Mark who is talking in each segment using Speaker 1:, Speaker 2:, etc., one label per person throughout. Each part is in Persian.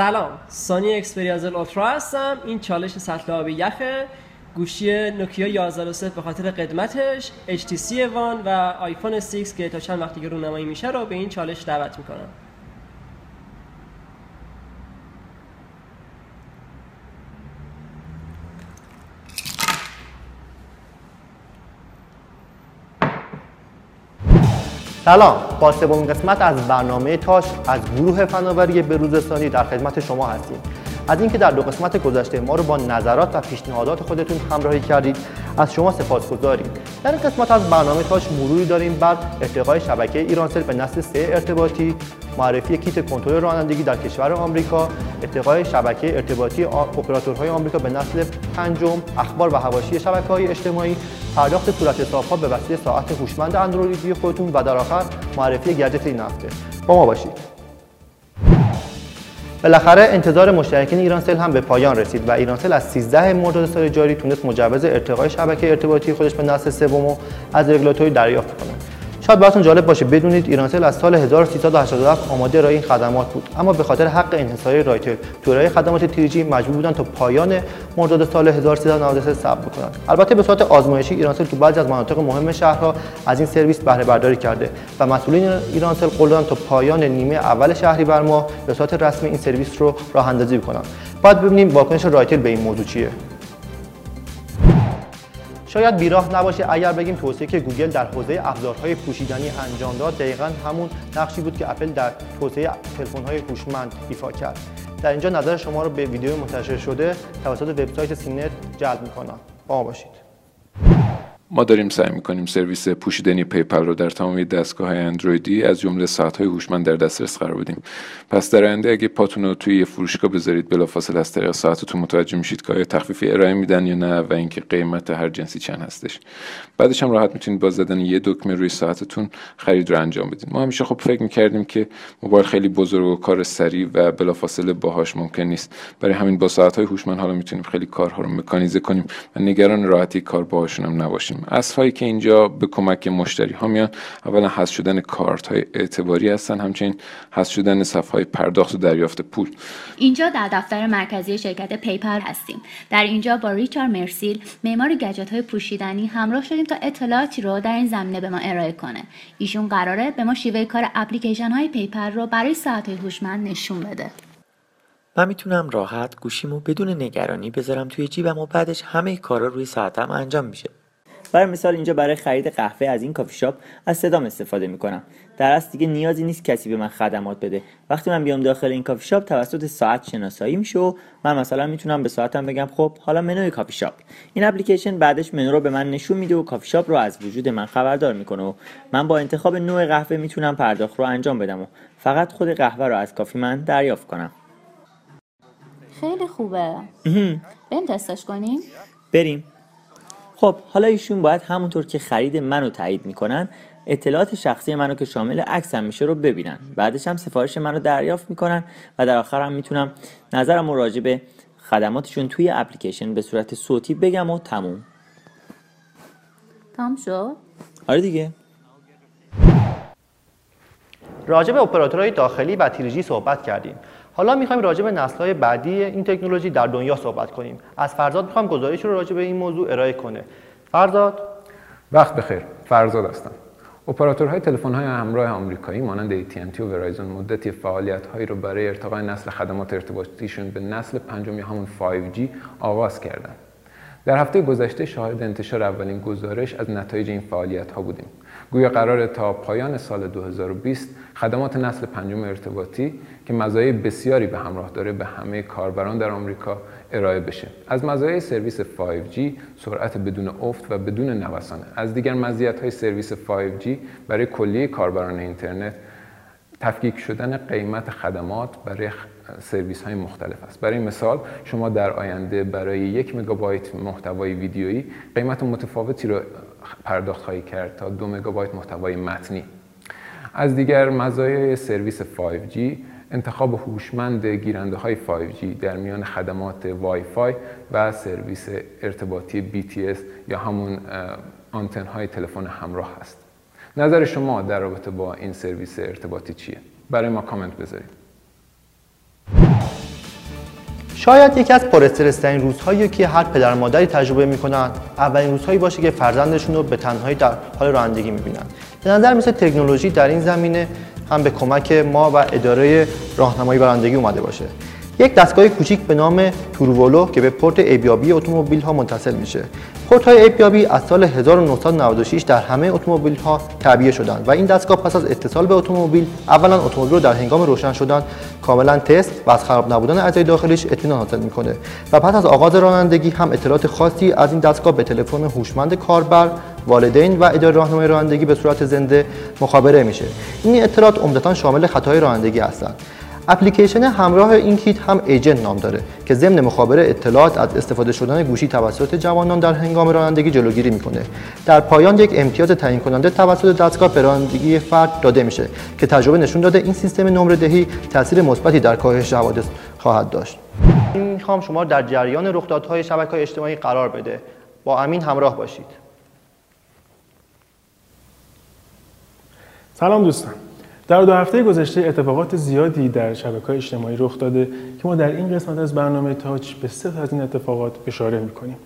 Speaker 1: سلام سانی اکسپریازل اولترا هستم. این چالش سطل آبی یخه. گوشی نوکیا 1103 به خاطر قدمتش. HTC وان و آیفون 6 که تا چند وقتی که رونمایی میشه رو به این چالش دعوت می‌کنم.
Speaker 2: سلام. با سومین قسمت از برنامه تاش از گروه فناوری بروزستانی در خدمت شما هستیم. از اینکه در دو قسمت گذشته ما رو با نظرات و پیشنهادات خودتون همراهی کردید از شما سپاسگزاریم. در این قسمت از برنامه تاش مروری داریم بر ارتقای شبکه ایرانسل به نسل سه ارتباطی معرفی کیت کنترل رانندگی در کشور آمریکا ارتقای شبکه ارتباطی اپراتورهای آمریکا به نسل پنجم اخبار و حواشی شبکه های اجتماعی پرداخت صورت حسابها به وسیله ساعت هوشمند اندرویدی خودتون و در آخر معرفی گجت این هفته. با ما باشید. بالاخره انتظار مشترکین ایرانسل هم به پایان رسید و ایرانسل از 13 مرداد سال جاری تونست مجوز ارتقای شبکه ارتباطی خودش به نسل سوم از رگولاتوری دریافت کنه شاید براتون جالب باشه. بدونید ایرانسل از سال 1387 آماده ارائه این خدمات بود. اما به خاطر حق انحصاری رایتل تو ارائه خدمات تیریجی مجبور بودن تا پایان مرداد سال 1393 صبر بکنن البته به صورت آزمایشی ایرانسل تو بعضی از مناطق مهم شهرها از این سرویس بهره برداری کرده و مسئولین ایرانسل قول دادن تا پایان نیمه اول شهریور ماه به صورت رسمی این سرویس رو راه اندازی کنن باید ببینیم واکنش رایتل به این موضوع چیه. شاید بیراه نباشه اگر بگیم توسعه که گوگل در حوزه ابزارهای پوشیدنی انجام داد دقیقا همون نقشی بود که اپل در توسعه تلفن‌های هوشمند ایفا کرد. در اینجا نظر شما رو به ویدیو منتشر شده توسط وبسایت سینت جلب می‌کنم. با ما باشید.
Speaker 3: ما داریم سعی می‌کنیم سرویس پوشیدنی پی‌پل رو در تمامی دستگاه های اندرویدی از جمله ساعت های هوشمند در دسترس قرار بدیم. پس در آینده اگه پاتون رو توی یه فروشگاه بذارید بلافاصله از طریق ساعتتون متوجه میشید که آیا تخفیفی ارائه میدن یا نه و اینکه قیمت هر جنسی چند هستش. بعدش هم راحت می‌تونید با زدن یه دکمه روی ساعتتون خرید رو انجام بدید ما همیشه خب فکر می‌کردیم که موبایل خیلی بزرگ و کار سریع و بلافاصله باهاش ممکن نیست. برای همین با ساعت های هوشمند حالا می‌تونیم خیلی کارها رو مکانیزه کنیم و نگران راحتی کار باهاشون هم نباشیم. هایی که اینجا به کمک مشتری ها میان اولا حذف شدن کارت های اعتباری هستن همچنین حذف شدن صفحه های پرداخت و دریافت پول.
Speaker 4: اینجا در دفتر مرکزی شرکت پیپر هستیم. در اینجا با ریچارد مرسیل معمار گجت های پوشیدنی همراه شدیم تا اطلاعاتی رو در این زمینه به ما ارائه کنه. ایشون قراره به ما شیوه کار اپلیکیشن های پی‌پل رو برای ساعت های هوشمند نشون بده.
Speaker 5: من می‌تونم راحت گوشیمو بدون نگرانی بذارم توی جیبم و بعدش همه کارا روی ساعتم انجام میشه.
Speaker 6: برای مثال اینجا برای خرید قهوه از این کافی‌شاپ از صدام استفاده می‌کنم. در اصل دیگه نیازی نیست کسی به من خدمات بده. وقتی من بیام داخل این کافی شاپ توسط ساعت شناسایی میشه و من مثلا می‌تونم به ساعتم بگم خب حالا منوی کافی شاپ. این اپلیکیشن بعدش منو رو به من نشون میده و کافی شاپ رو از وجود من خبردار می‌کنه و من با انتخاب نوع قهوه می‌تونم پرداخت رو انجام بدم و فقط خود قهوه رو از کافی من دریافت کنم.
Speaker 4: خیلی خوبه. بریم تستش کنیم؟
Speaker 6: بریم. خب حالا ایشون باید همونطور که خرید منو تایید می‌کنن اطلاعات شخصی منو که شامل عکس هم میشه رو ببینن. بعدش هم سفارش منو دریافت می‌کنن و در آخر هم می‌تونم نظرم راجع به خدماتشون توی اپلیکیشن به صورت صوتی بگم و تموم.
Speaker 4: تام شد؟
Speaker 6: آره دیگه.
Speaker 2: راجع به اپراتورهای داخلی و تیریجی صحبت کردیم. حالا می‌خوایم راجع به نسل‌های بعدی این تکنولوژی در دنیا صحبت کنیم. از فرزاد می‌خوام گزارش رو راجع به این موضوع ارائه کنه. فرزاد.
Speaker 7: وقت بخیر. فرزاد هستم. اپراتورهای تلفن‌های همراه آمریکایی مانند AT&T و ورایزون مدتی فعالیت‌هایی رو برای ارتقای نسل خدمات ارتباطیشون به نسل پنجم یا همون 5G آغاز کردند. در هفته گذشته شاهد انتشار اولین گزارش از نتایج این فعالیت ها بودیم. گویا قرار تا پایان سال 2020 خدمات نسل پنجم ارتباطی که مزایای بسیاری به همراه داره به همه کاربران در آمریکا ارائه بشه. از مزایای سرویس 5G سرعت بدون افت و بدون نوسانه از دیگر مزیت‌های سرویس 5G برای کلیه کاربران اینترنت تفکیک شدن قیمت خدمات برای سرویس های مختلف است. برای مثال شما در آینده برای یک مگابایت محتوای ویدیویی قیمت متفاوتی رو پرداخت خواهی کرد تا دو مگابایت محتوای متنی. از دیگر مزایای سرویس 5G انتخاب هوشمند گیرنده های 5G در میان خدمات وای فای و سرویس ارتباطی BTS یا همون آنتن های تلفن همراه است. نظر شما در رابطه با این سرویس ارتباطی چیه؟ برای ما کامنت بذارید.
Speaker 2: شاید یکی از پراسترس‌ترین روزهایی که هر پدر مادری تجربه می‌کنن اولین روزهایی باشه که فرزندشون رو به تنهایی در حال رانندگی می‌بینن به نظر مثل تکنولوژی در این زمینه هم به کمک ما و اداره راهنمایی رانندگی اومده باشه. یک دستگاه کوچیک به نام تورولو که به پورت ایبیابی اتومبیل ها متصل میشه. پورت های ایبیابی از سال 1996 در همه اتومبیل ها تعبیه شدند و این دستگاه پس از اتصال به اتومبیل اولا اتومبیل رو در هنگام روشن شدن کاملا تست و از خراب نبودن اعضای داخلیش اطمینان حاصل می‌کنه و پس از آغاز رانندگی هم اطلاعات خاصی از این دستگاه به تلفن هوشمند کاربر والدین و اداره راهنمای رانندگی به صورت زنده مخابره میشه. این اطلاعات عمدتا شامل خطاهای رانندگی هستند. اپلیکیشن همراه این کیت هم ایجنت نام داره که ضمن مخابره اطلاعات از استفاده شدن گوشی توسط جوانان در هنگام رانندگی جلوگیری می‌کنه. در پایان یک امتیاز تعیین کننده توسط دستگاه به رانندگی فرد داده میشه که تجربه نشون داده این سیستم نمره دهی تاثیر مثبتی در کاهش حوادث خواهد داشت. می‌خوام شما در جریان رخدادهای شبکه‌های اجتماعی قرار بده. با امین همراه باشید.
Speaker 8: سلام دوستان. در دو هفته گذشته اتفاقات زیادی در شبکه اجتماعی رخ داده که ما در این قسمت از برنامه تاچ به سه از این اتفاقات اشاره می‌کنیم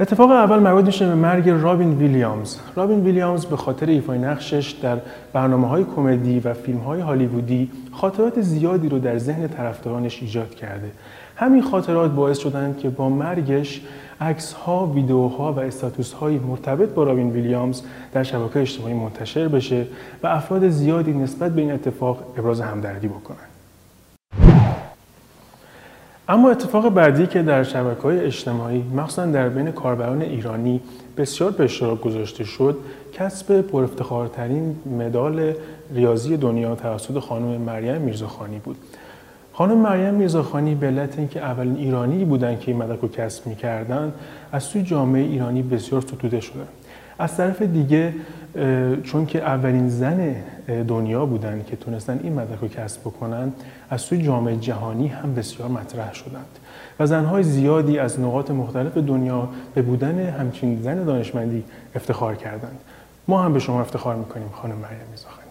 Speaker 8: اتفاق اول مربوط میشه به مرگ رابین ویلیامز. رابین ویلیامز به خاطر ایفای نقشش در برنامه های کمدی و فیلم های هالیوودی خاطرات زیادی رو در ذهن طرفدارانش ایجاد کرده. همین خاطرات باعث شدند که با مرگش عکس ها، ویدیوها و استاتوس های مرتبط با رابین ویلیامز در شبکه اجتماعی منتشر بشه و افراد زیادی نسبت به این اتفاق ابراز همدردی بکنن. اما اتفاق بعدی که در شبکه های اجتماعی مخصوصا در بین کاربران ایرانی بسیار به اشتراک گذاشته شد کسب پرافتخارترین مدال ریاضی دنیا توسط خانم مریم میرزاخانی بود خانم مریم میرزاخانی به علت اینکه اولین ایرانی بودن که این مدرک رو کسب می‌کردن از سوی جامعه ایرانی بسیار ستوده شدن از طرف دیگه چون که اولین زن دنیا بودن که تونستن این مدرک رو کسب بکنن از سوی جامعه جهانی هم بسیار مطرح شدند. و زنهای زیادی از نقاط مختلف دنیا به بودن همچین زن دانشمندی افتخار کردند. ما هم به شما افتخار می‌کنیم خانم مریم میزاخانی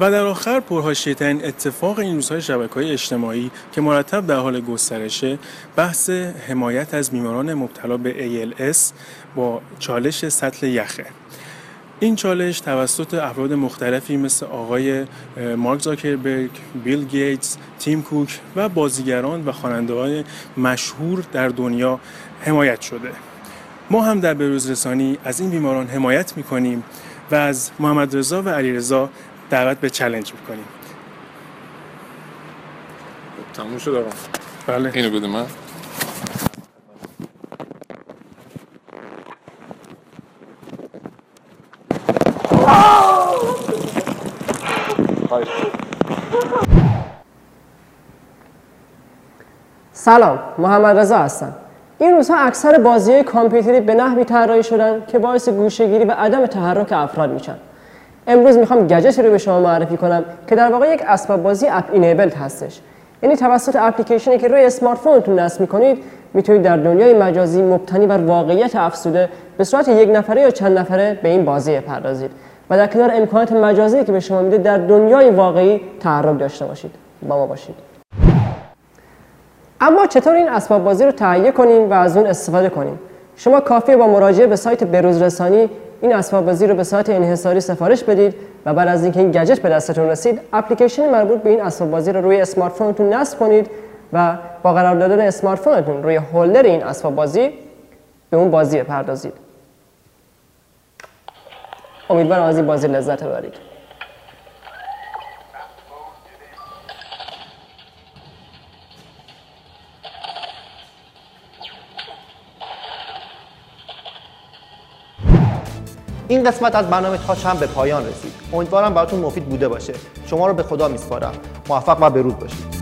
Speaker 8: و در آخر پرهاشیترین اتفاق این روزهای شبکه های اجتماعی که مرتب در حال گسترشه بحث حمایت از بیماران مبتلا به ALS با چالش سطل یخه این چالش توسط افراد مختلفی مثل آقای مارک زاکربرگ، بیل گیتس، تیم کوک و بازیگران و خواننده‌های مشهور در دنیا حمایت شده. ما هم در بروز رسانی از این بیماران حمایت می‌کنیم و از محمد رضا و علی رضا دعوت به چلنج می‌کنیم
Speaker 3: تموم شد آقا.
Speaker 8: بله.
Speaker 3: اینو بده من.
Speaker 1: سلام محمد رضا هستم. این روزها اکثر بازی های کامپیوتری به نحوی طراحی شدن که باعث گوشهگیری و عدم تحرک افراد میشن. امروز می‌خوام گجتی رو به شما معرفی کنم که در واقع یک اسباب بازی اپ اینیبلد هستش. یعنی توسط اپلیکیشنی که روی اسمارت فونتون نصب می‌کنید می‌تونید در دنیای مجازی مبتنی بر واقعیت افزوده به صورت یک نفره یا چند نفره به این بازی بپردازید و در کنار امکانات مجازی که به شما میده در دنیای واقعی تحرک داشته باشید. با ما باشید. اما چطور این اسباب بازی رو تهیه کنیم و از اون استفاده کنیم؟ شما کافیه با مراجعه به سایت بروز رسانی این اسباب بازی رو به صورت انحصاری سفارش بدید و بعد از اینکه این گجت به دستتون رسید اپلیکیشن مربوط به این اسباب بازی رو روی اسمارت فونتون نصب کنید و با قرار دادن اسمارت فونتون روی هولدر این اسباب بازی به اون بازی بپردازید. امیدوارم از این بازی لذت ببرید.
Speaker 2: این قسمت از برنامه تاچ هم به پایان رسید. امیدوارم براتون مفید بوده باشه. شما رو به خدا میسپارم. موفق و بروز باشید.